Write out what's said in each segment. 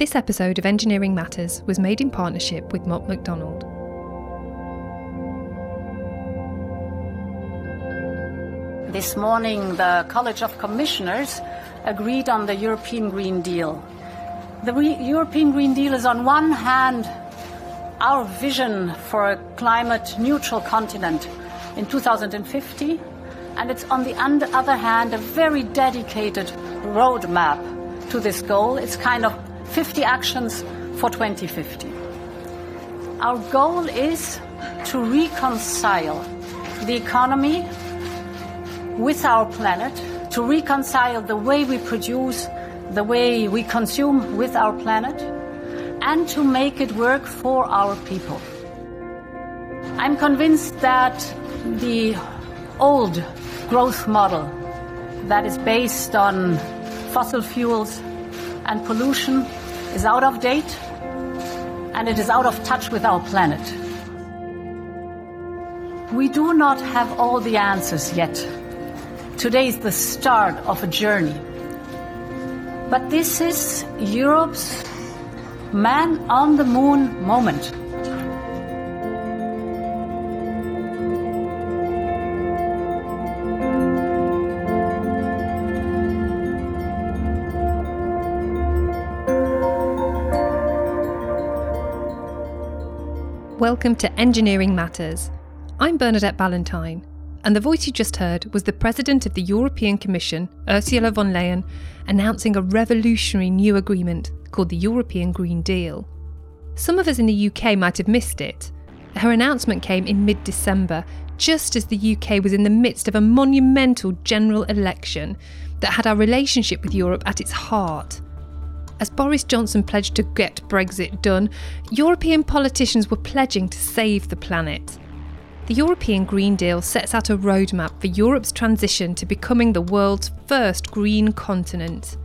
This episode of Engineering Matters was made in partnership with Mott MacDonald. This morning, the College of Commissioners agreed on the European Green Deal. The Re- European Green Deal is, on one hand, our vision for a climate neutral continent in 2050, and it's, on the other hand, a very dedicated roadmap to this goal. It's kind of 50 actions for 2050. Our goal is to reconcile the economy with our planet, to reconcile the way we produce, the way we consume with our planet, and to make it work for our people. I'm convinced that the old growth model that is based on fossil fuels and pollution is out of date and it is out of touch with our planet. We do not have all the answers yet Today is the start of a journey. But this is Europe's man on the moon moment. Welcome to Engineering Matters. I'm Bernadette Ballantyne and the voice you just heard was the President of the European Commission, Ursula von Leyen, announcing a revolutionary new agreement called the European Green Deal. Some of us in the UK might have missed it. Her announcement came in mid December, just as the UK was in the midst of a monumental general election that had our relationship with Europe at its heart. As Boris Johnson pledged to get Brexit done, European politicians were pledging to save the planet. The European Green Deal sets out a roadmap for Europe's transition to becoming the world's first green continent.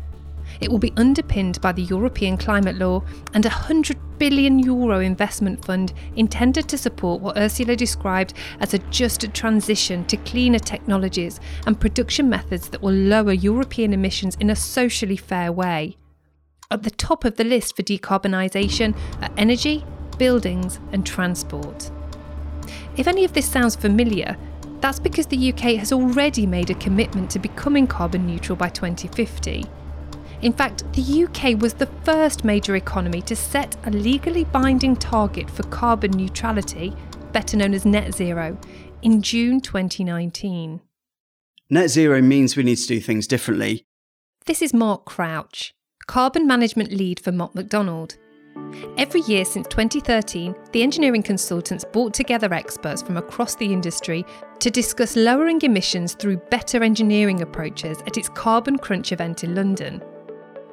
It will be underpinned by the European Climate Law and a 100 billion euro investment fund intended to support what Ursula described as a just transition to cleaner technologies and production methods that will lower European emissions in a socially fair way. At the top of the list for decarbonisation are energy, buildings, and transport. If any of this sounds familiar, that's because the UK has already made a commitment to becoming carbon neutral by 2050. In fact, the UK was the first major economy to set a legally binding target for carbon neutrality, better known as net zero, in June 2019. Net zero means we need to do things differently. This is Mark Crouch, carbon management lead for Mott MacDonald. Every year since 2013, the engineering consultants brought together experts from across the industry to discuss lowering emissions through better engineering approaches at its Carbon Crunch event in London.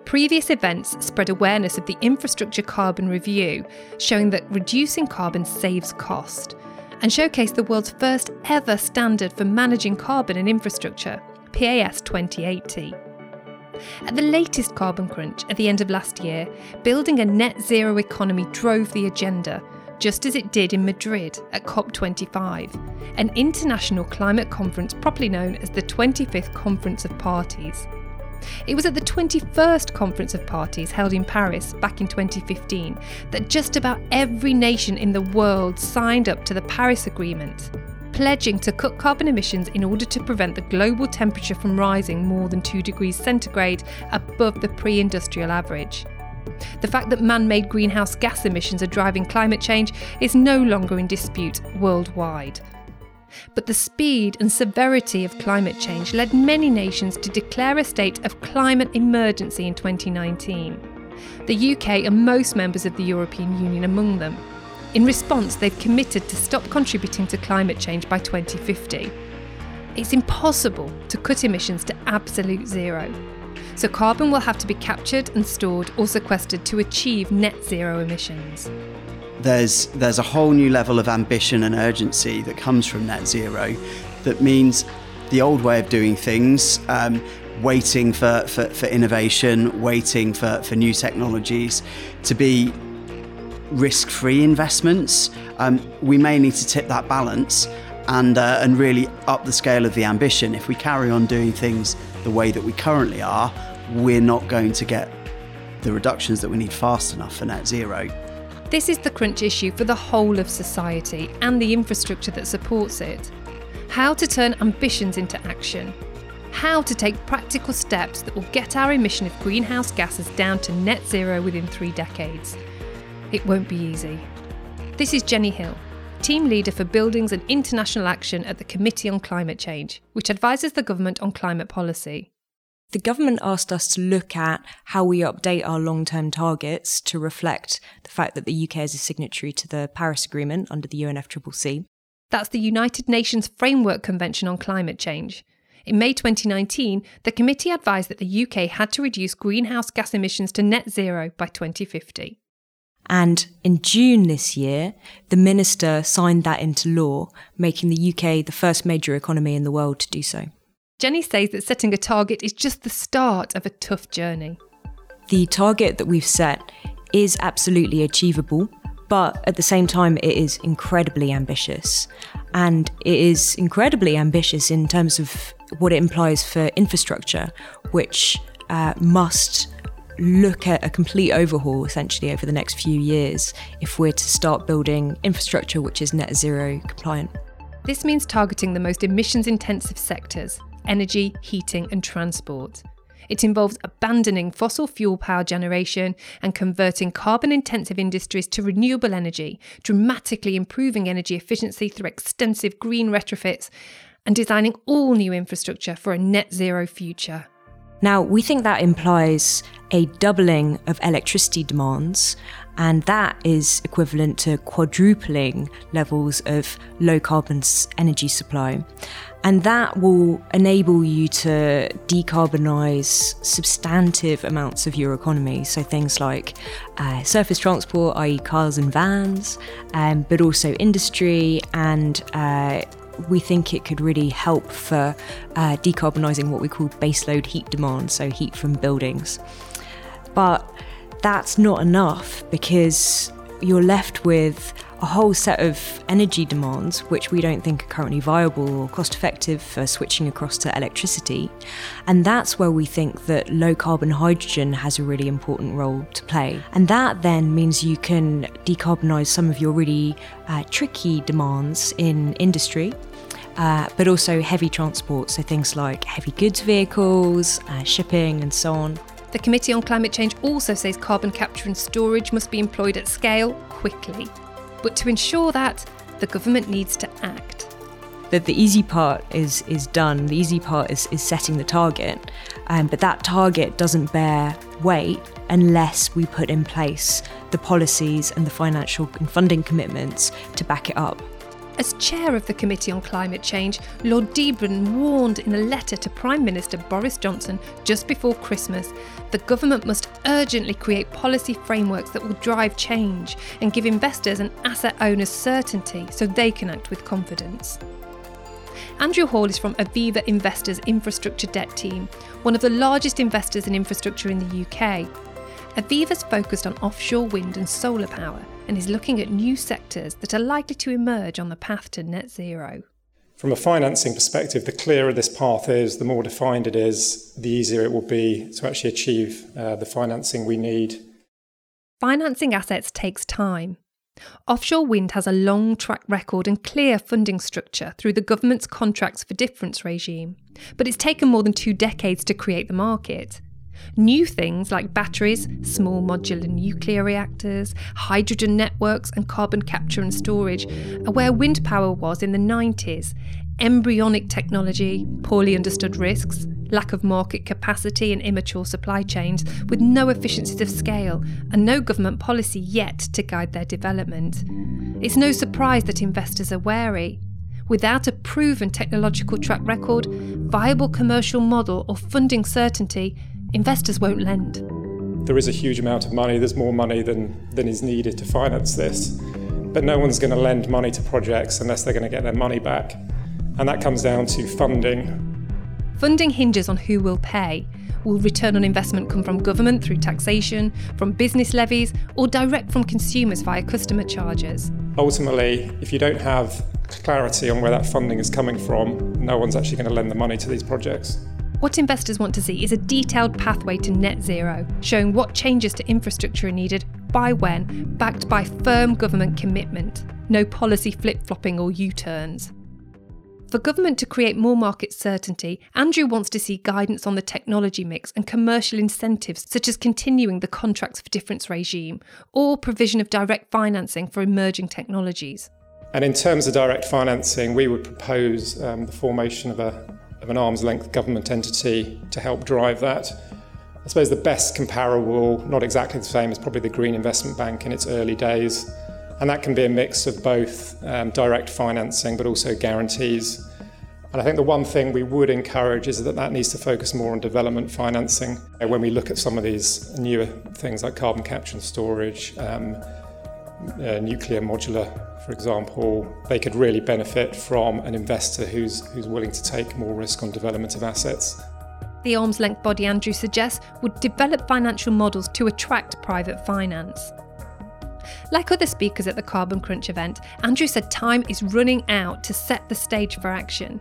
Previous events spread awareness of the Infrastructure Carbon Review, showing that reducing carbon saves cost, and showcased the world's first ever standard for managing carbon in infrastructure, PAS 2080. At the latest Carbon Crunch at the end of last year, building a net zero economy drove the agenda, just as it did in Madrid at COP25, an international climate conference properly known as the 25th Conference of Parties. It was at the 21st Conference of Parties held in Paris back in 2015 that just about every nation in the world signed up to the Paris Agreement pledging to cut carbon emissions in order to prevent the global temperature from rising more than 2 degrees centigrade above the pre industrial average. The fact that man made greenhouse gas emissions are driving climate change is no longer in dispute worldwide. But the speed and severity of climate change led many nations to declare a state of climate emergency in 2019. The UK and most members of the European Union among them. In response, they've committed to stop contributing to climate change by 2050. It's impossible to cut emissions to absolute zero. So, carbon will have to be captured and stored or sequestered to achieve net zero emissions. There's, there's a whole new level of ambition and urgency that comes from net zero that means the old way of doing things, um, waiting for, for, for innovation, waiting for, for new technologies, to be risk free investments. Um, we may need to tip that balance and, uh, and really up the scale of the ambition. If we carry on doing things the way that we currently are, we're not going to get the reductions that we need fast enough for net zero. This is the crunch issue for the whole of society and the infrastructure that supports it. How to turn ambitions into action. How to take practical steps that will get our emission of greenhouse gases down to net zero within three decades. It won't be easy. This is Jenny Hill, Team Leader for Buildings and International Action at the Committee on Climate Change, which advises the government on climate policy. The government asked us to look at how we update our long term targets to reflect the fact that the UK is a signatory to the Paris Agreement under the UNFCCC. That's the United Nations Framework Convention on Climate Change. In May 2019, the committee advised that the UK had to reduce greenhouse gas emissions to net zero by 2050. And in June this year, the minister signed that into law, making the UK the first major economy in the world to do so. Jenny says that setting a target is just the start of a tough journey. The target that we've set is absolutely achievable, but at the same time, it is incredibly ambitious. And it is incredibly ambitious in terms of what it implies for infrastructure, which uh, must look at a complete overhaul essentially over the next few years if we're to start building infrastructure which is net zero compliant. This means targeting the most emissions intensive sectors energy, heating, and transport. It involves abandoning fossil fuel power generation and converting carbon intensive industries to renewable energy, dramatically improving energy efficiency through extensive green retrofits, and designing all new infrastructure for a net zero future. Now, we think that implies a doubling of electricity demands, and that is equivalent to quadrupling levels of low carbon energy supply. And that will enable you to decarbonise substantive amounts of your economy. So things like uh, surface transport, i.e., cars and vans, um, but also industry and uh, we think it could really help for uh, decarbonising what we call baseload heat demand, so heat from buildings. But that's not enough because you're left with a whole set of energy demands which we don't think are currently viable or cost effective for switching across to electricity. And that's where we think that low carbon hydrogen has a really important role to play. And that then means you can decarbonise some of your really uh, tricky demands in industry. Uh, but also heavy transport, so things like heavy goods vehicles, uh, shipping, and so on. The Committee on Climate Change also says carbon capture and storage must be employed at scale quickly. But to ensure that, the government needs to act. That the easy part is is done. The easy part is, is setting the target, um, but that target doesn't bear weight unless we put in place the policies and the financial and funding commitments to back it up. As chair of the Committee on Climate Change, Lord Deben warned in a letter to Prime Minister Boris Johnson just before Christmas the government must urgently create policy frameworks that will drive change and give investors and asset owners certainty so they can act with confidence. Andrew Hall is from Aviva Investors Infrastructure Debt Team, one of the largest investors in infrastructure in the UK. Aviva's focused on offshore wind and solar power and is looking at new sectors that are likely to emerge on the path to net zero. From a financing perspective, the clearer this path is, the more defined it is, the easier it will be to actually achieve uh, the financing we need. Financing assets takes time. Offshore wind has a long track record and clear funding structure through the government's contracts for difference regime, but it's taken more than two decades to create the market. New things like batteries, small modular nuclear reactors, hydrogen networks, and carbon capture and storage are where wind power was in the 90s. Embryonic technology, poorly understood risks, lack of market capacity, and immature supply chains with no efficiencies of scale and no government policy yet to guide their development. It's no surprise that investors are wary. Without a proven technological track record, viable commercial model, or funding certainty, investors won't lend. There is a huge amount of money, there's more money than, than is needed to finance this. But no one's going to lend money to projects unless they're going to get their money back. And that comes down to funding. Funding hinges on who will pay. Will return on investment come from government through taxation, from business levies, or direct from consumers via customer charges? Ultimately, if you don't have clarity on where that funding is coming from, no one's actually going to lend the money to these projects. What investors want to see is a detailed pathway to net zero, showing what changes to infrastructure are needed, by when, backed by firm government commitment, no policy flip flopping or U turns. For government to create more market certainty, Andrew wants to see guidance on the technology mix and commercial incentives, such as continuing the contracts for difference regime or provision of direct financing for emerging technologies. And in terms of direct financing, we would propose um, the formation of, a, of an arm's length government entity to help drive that. I suppose the best comparable, not exactly the same, is probably the Green Investment Bank in its early days. And that can be a mix of both um, direct financing but also guarantees. And I think the one thing we would encourage is that that needs to focus more on development financing. When we look at some of these newer things like carbon capture and storage, um, uh, nuclear modular, for example, they could really benefit from an investor who's, who's willing to take more risk on development of assets. The arm's length body Andrew suggests would develop financial models to attract private finance. Like other speakers at the Carbon Crunch event, Andrew said time is running out to set the stage for action.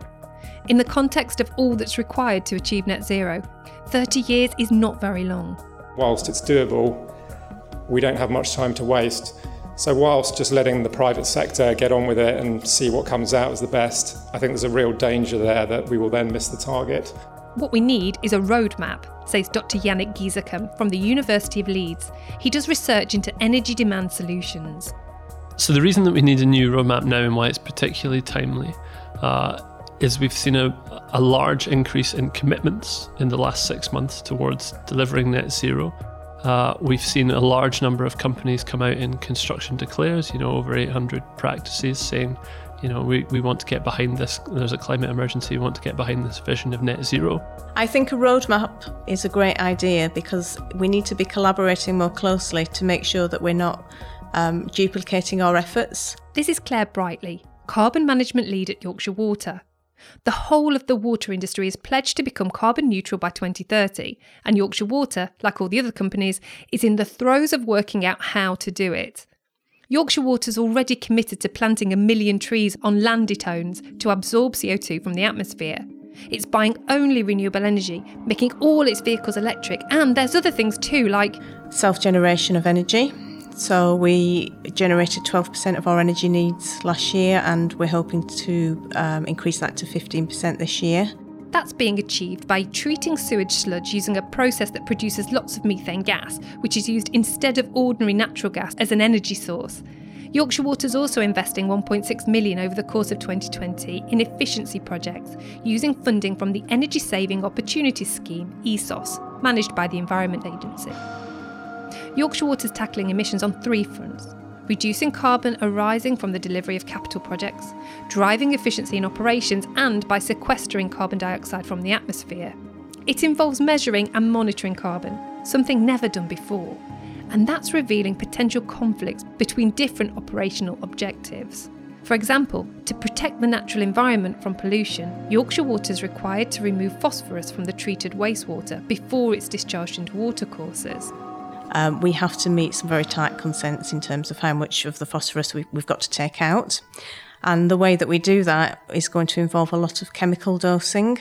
In the context of all that's required to achieve net zero, 30 years is not very long. Whilst it's doable, we don't have much time to waste. So, whilst just letting the private sector get on with it and see what comes out as the best, I think there's a real danger there that we will then miss the target. What we need is a roadmap, says Dr. Jannik Giesekam from the University of Leeds. He does research into energy demand solutions. So, the reason that we need a new roadmap now and why it's particularly timely uh, is we've seen a, a large increase in commitments in the last six months towards delivering net zero. Uh, we've seen a large number of companies come out in construction declares, you know, over 800 practices saying you know, we, we want to get behind this. There's a climate emergency. We want to get behind this vision of net zero. I think a roadmap is a great idea because we need to be collaborating more closely to make sure that we're not um, duplicating our efforts. This is Claire Brightly, carbon management lead at Yorkshire Water. The whole of the water industry is pledged to become carbon neutral by 2030, and Yorkshire Water, like all the other companies, is in the throes of working out how to do it. Yorkshire Water's already committed to planting a million trees on land it owns to absorb CO2 from the atmosphere. It's buying only renewable energy, making all its vehicles electric, and there's other things too, like self generation of energy. So, we generated 12% of our energy needs last year, and we're hoping to um, increase that to 15% this year. That's being achieved by treating sewage sludge using a process that produces lots of methane gas, which is used instead of ordinary natural gas as an energy source. Yorkshire Water is also investing 1.6 million over the course of 2020 in efficiency projects using funding from the Energy Saving Opportunities Scheme, ESOS, managed by the Environment Agency. Yorkshire Water is tackling emissions on three fronts reducing carbon arising from the delivery of capital projects, driving efficiency in operations, and by sequestering carbon dioxide from the atmosphere. It involves measuring and monitoring carbon, something never done before, and that's revealing potential conflicts between different operational objectives. For example, to protect the natural environment from pollution, Yorkshire Water is required to remove phosphorus from the treated wastewater before it's discharged into watercourses um, we have to meet some very tight consents in terms of how much of the phosphorus we, we've got to take out. And the way that we do that is going to involve a lot of chemical dosing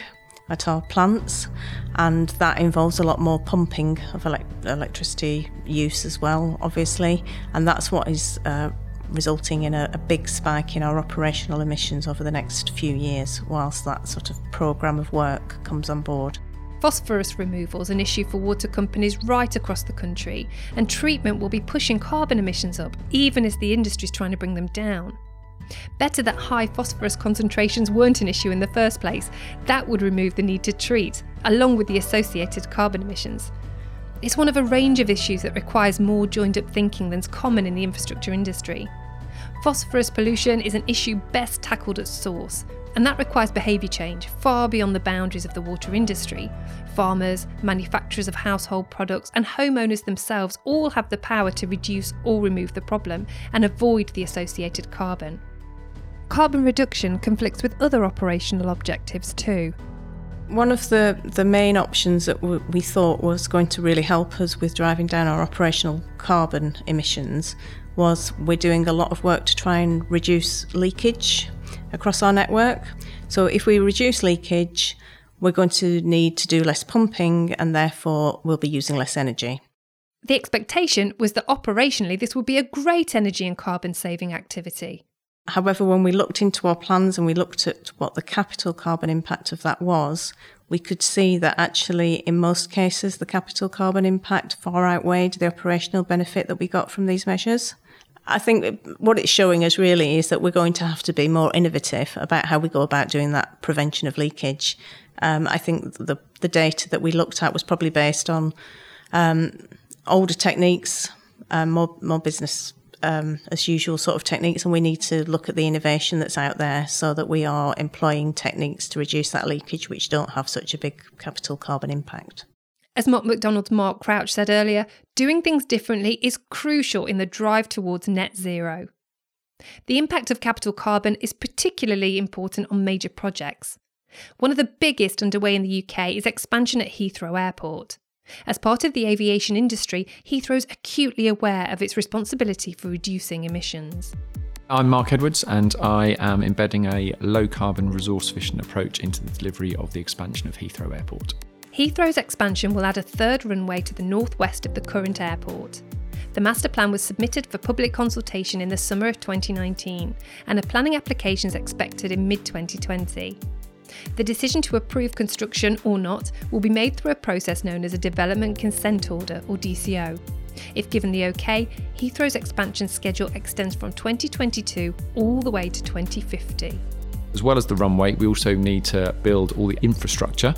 at our plants, and that involves a lot more pumping of elect- electricity use as well, obviously, and that's what is uh, resulting in a, a, big spike in our operational emissions over the next few years, whilst that sort of programme of work comes on board. Phosphorus removal is an issue for water companies right across the country, and treatment will be pushing carbon emissions up, even as the industry is trying to bring them down. Better that high phosphorus concentrations weren't an issue in the first place. That would remove the need to treat, along with the associated carbon emissions. It's one of a range of issues that requires more joined up thinking than's common in the infrastructure industry. Phosphorus pollution is an issue best tackled at source, and that requires behaviour change far beyond the boundaries of the water industry. Farmers, manufacturers of household products, and homeowners themselves all have the power to reduce or remove the problem and avoid the associated carbon. Carbon reduction conflicts with other operational objectives too. One of the, the main options that we thought was going to really help us with driving down our operational carbon emissions was we're doing a lot of work to try and reduce leakage across our network. So if we reduce leakage, we're going to need to do less pumping and therefore we'll be using less energy. The expectation was that operationally this would be a great energy and carbon saving activity. However, when we looked into our plans and we looked at what the capital carbon impact of that was, we could see that actually, in most cases, the capital carbon impact far outweighed the operational benefit that we got from these measures. I think what it's showing us really is that we're going to have to be more innovative about how we go about doing that prevention of leakage. Um, I think the the data that we looked at was probably based on um, older techniques, um, more more business um, as usual sort of techniques, and we need to look at the innovation that's out there so that we are employing techniques to reduce that leakage, which don't have such a big capital carbon impact. As Mott MacDonald's Mark Crouch said earlier, doing things differently is crucial in the drive towards net zero. The impact of capital carbon is particularly important on major projects. One of the biggest underway in the UK is expansion at Heathrow Airport. As part of the aviation industry, Heathrow's acutely aware of its responsibility for reducing emissions. I'm Mark Edwards, and I am embedding a low carbon resource efficient approach into the delivery of the expansion of Heathrow Airport. Heathrow's expansion will add a third runway to the northwest of the current airport. The master plan was submitted for public consultation in the summer of 2019, and a planning application is expected in mid 2020. The decision to approve construction or not will be made through a process known as a Development Consent Order or DCO. If given the OK, Heathrow's expansion schedule extends from 2022 all the way to 2050. As well as the runway, we also need to build all the infrastructure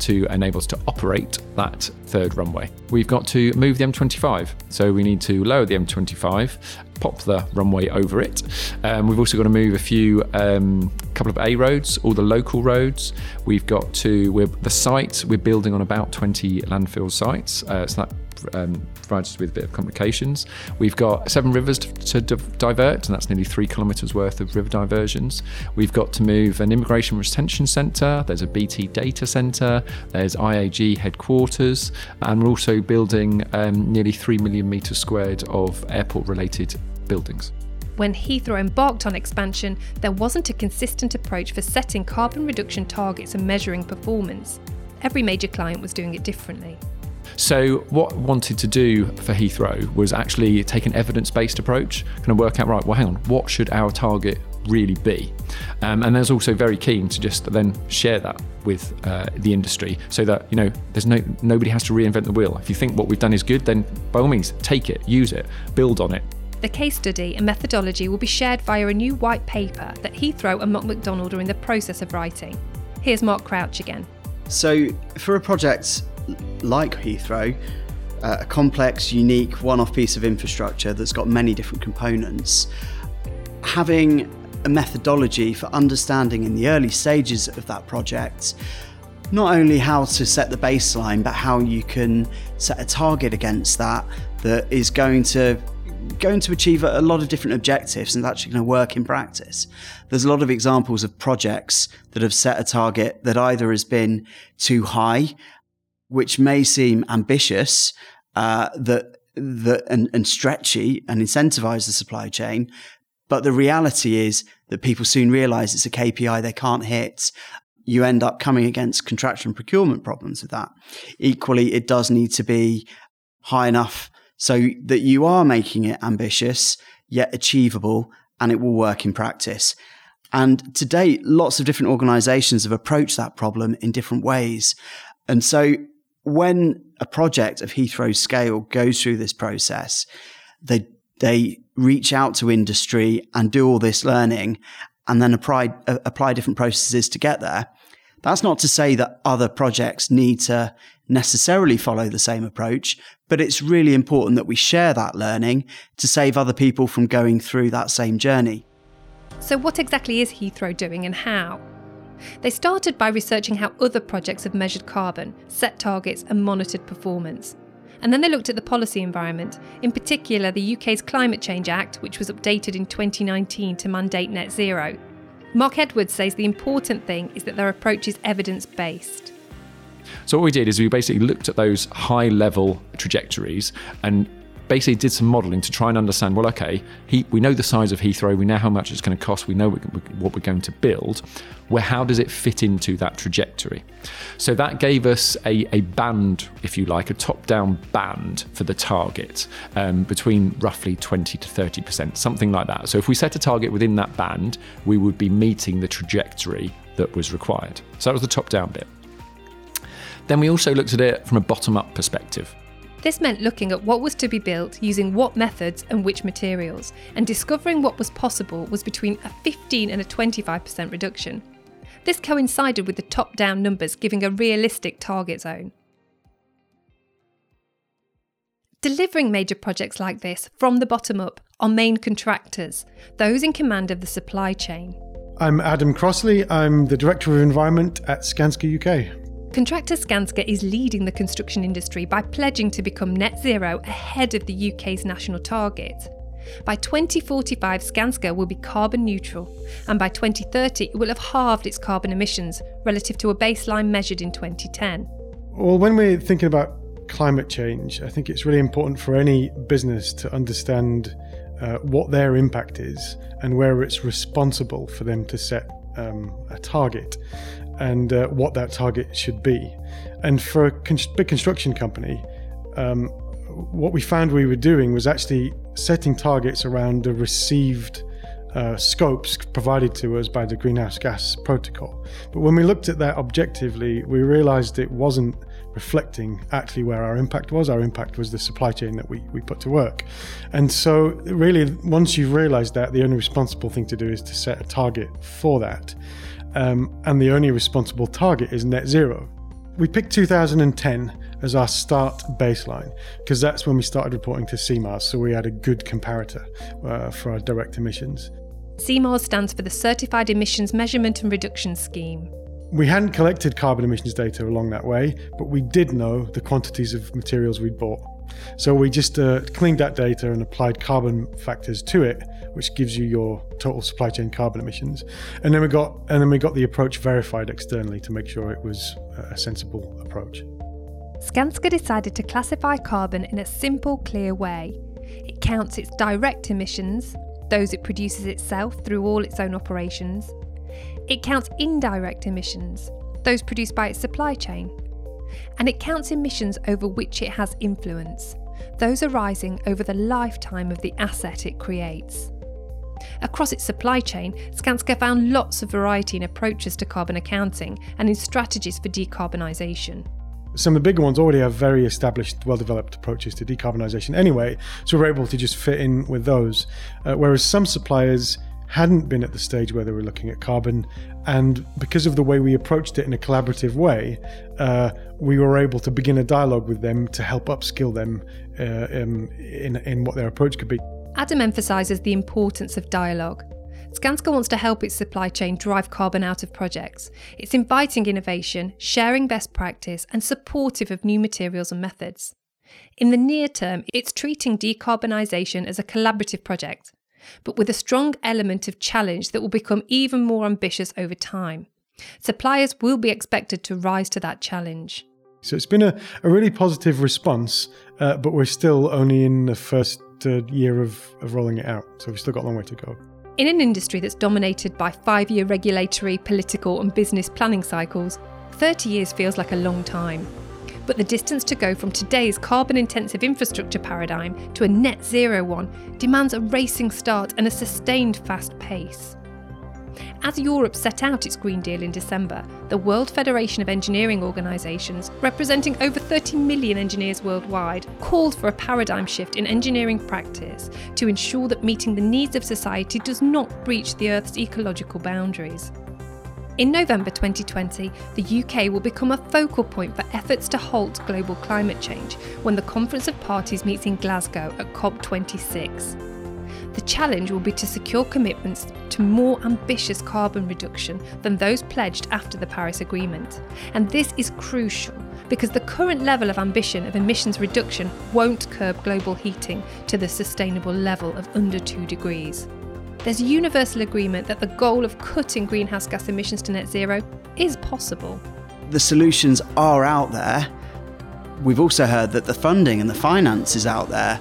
to enable us to operate that third runway. We've got to move the M25, so we need to lower the M25, pop the runway over it. Um, we've also got to move a few, um, couple of A roads, all the local roads. We've got to, we're, the site, we're building on about 20 landfill sites, uh, so that um, provides us with a bit of complications. We've got seven rivers to, to divert, and that's nearly three kilometres worth of river diversions. We've got to move an immigration retention centre, there's a BT data centre, there's IAG headquarters, and we're also building um, nearly 3 million metres squared of airport related buildings. When Heathrow embarked on expansion, there wasn't a consistent approach for setting carbon reduction targets and measuring performance. Every major client was doing it differently. So, what I wanted to do for Heathrow was actually take an evidence based approach, kind of work out, right, well, hang on, what should our target really be? Um, and there's also very keen to just then share that with uh, the industry so that, you know, there's no nobody has to reinvent the wheel. If you think what we've done is good, then by all means, take it, use it, build on it. The case study and methodology will be shared via a new white paper that Heathrow and Mott MacDonald are in the process of writing. Here's Mark Crouch again. So, for a project like Heathrow, uh, a complex, unique, one off piece of infrastructure that's got many different components, having a methodology for understanding in the early stages of that project not only how to set the baseline, but how you can set a target against that that is going to going to achieve a lot of different objectives and actually going to work in practice. There's a lot of examples of projects that have set a target that either has been too high which may seem ambitious, uh, that that and, and stretchy and incentivize the supply chain, but the reality is that people soon realize it's a KPI they can't hit. You end up coming against contractual and procurement problems with that. Equally, it does need to be high enough so that you are making it ambitious yet achievable and it will work in practice. And to date, lots of different organizations have approached that problem in different ways. And so when a project of Heathrow's scale goes through this process, they they reach out to industry and do all this learning and then apply uh, apply different processes to get there. That's not to say that other projects need to necessarily follow the same approach, but it's really important that we share that learning to save other people from going through that same journey. So, what exactly is Heathrow doing and how? They started by researching how other projects have measured carbon, set targets, and monitored performance. And then they looked at the policy environment, in particular the UK's Climate Change Act, which was updated in 2019 to mandate net zero. Mark Edwards says the important thing is that their approach is evidence based. So, what we did is we basically looked at those high level trajectories and basically did some modelling to try and understand. Well, okay, he, we know the size of Heathrow, we know how much it's going to cost, we know what we're going to build. Where how does it fit into that trajectory? So that gave us a, a band, if you like, a top-down band for the target um, between roughly 20 to 30 percent, something like that. So if we set a target within that band, we would be meeting the trajectory that was required. So that was the top-down bit. Then we also looked at it from a bottom up perspective. This meant looking at what was to be built using what methods and which materials, and discovering what was possible was between a 15 and a 25% reduction. This coincided with the top down numbers giving a realistic target zone. Delivering major projects like this from the bottom up are main contractors, those in command of the supply chain. I'm Adam Crossley. I'm the Director of Environment at Skanska UK. Contractor Skanska is leading the construction industry by pledging to become net zero ahead of the UK's national target. By 2045, Skanska will be carbon neutral, and by 2030, it will have halved its carbon emissions relative to a baseline measured in 2010. Well, when we're thinking about climate change, I think it's really important for any business to understand uh, what their impact is and where it's responsible for them to set um, a target and uh, what that target should be. And for a con- big construction company, um, what we found we were doing was actually setting targets around the received uh, scopes provided to us by the greenhouse gas protocol. But when we looked at that objectively, we realized it wasn't reflecting actually where our impact was. Our impact was the supply chain that we, we put to work. And so, really, once you've realized that, the only responsible thing to do is to set a target for that um, and the only responsible target is net zero. We picked 2010 as our start baseline because that's when we started reporting to CEMARS, so we had a good comparator uh, for our direct emissions. CEMARS stands for the Certified Emissions Measurement and Reduction Scheme. We hadn't collected carbon emissions data along that way, but we did know the quantities of materials we'd bought. So we just uh, cleaned that data and applied carbon factors to it, which gives you your total supply chain carbon emissions. And then we got and then we got the approach verified externally to make sure it was a sensible approach. Skanska decided to classify carbon in a simple, clear way. It counts its direct emissions, those it produces itself through all its own operations. It counts indirect emissions, those produced by its supply chain and it counts emissions over which it has influence, those arising over the lifetime of the asset it creates. Across its supply chain, Skanska found lots of variety in approaches to carbon accounting and in strategies for decarbonisation. Some of the bigger ones already have very established, well developed approaches to decarbonisation anyway, so we're able to just fit in with those. Uh, whereas some suppliers hadn't been at the stage where they were looking at carbon. And because of the way we approached it in a collaborative way, uh, we were able to begin a dialogue with them to help upskill them uh, in, in, in what their approach could be. Adam emphasises the importance of dialogue. Skanska wants to help its supply chain drive carbon out of projects. It's inviting innovation, sharing best practice, and supportive of new materials and methods. In the near term, it's treating decarbonisation as a collaborative project but with a strong element of challenge that will become even more ambitious over time. Suppliers will be expected to rise to that challenge. So it's been a, a really positive response, uh, but we're still only in the first uh, year of, of rolling it out. So we've still got a long way to go. In an industry that's dominated by five year regulatory, political, and business planning cycles, 30 years feels like a long time. But the distance to go from today's carbon intensive infrastructure paradigm to a net zero one demands a racing start and a sustained fast pace. As Europe set out its Green Deal in December, the World Federation of Engineering Organisations, representing over 30 million engineers worldwide, called for a paradigm shift in engineering practice to ensure that meeting the needs of society does not breach the Earth's ecological boundaries. In November 2020, the UK will become a focal point for efforts to halt global climate change when the Conference of Parties meets in Glasgow at COP26. The challenge will be to secure commitments to more ambitious carbon reduction than those pledged after the Paris Agreement. And this is crucial because the current level of ambition of emissions reduction won't curb global heating to the sustainable level of under 2 degrees there's universal agreement that the goal of cutting greenhouse gas emissions to net zero is possible. The solutions are out there. We've also heard that the funding and the finance is out there.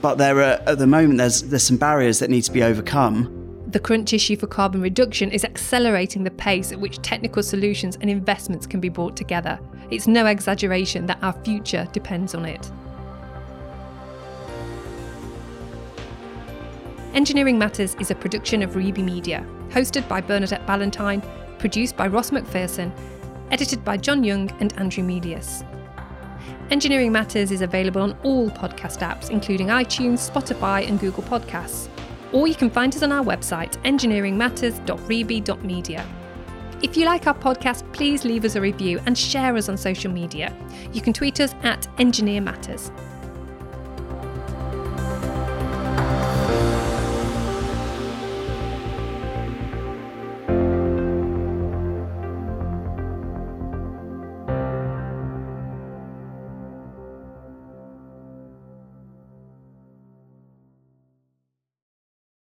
but there are at the moment there's there's some barriers that need to be overcome. The crunch issue for carbon reduction is accelerating the pace at which technical solutions and investments can be brought together. It's no exaggeration that our future depends on it. Engineering Matters is a production of Reby Media, hosted by Bernadette Ballantyne, produced by Ross McPherson, edited by John Young and Andrew Medius. Engineering Matters is available on all podcast apps, including iTunes, Spotify, and Google Podcasts. Or you can find us on our website, engineeringmatters.reby.media. If you like our podcast, please leave us a review and share us on social media. You can tweet us at Engineer Matters.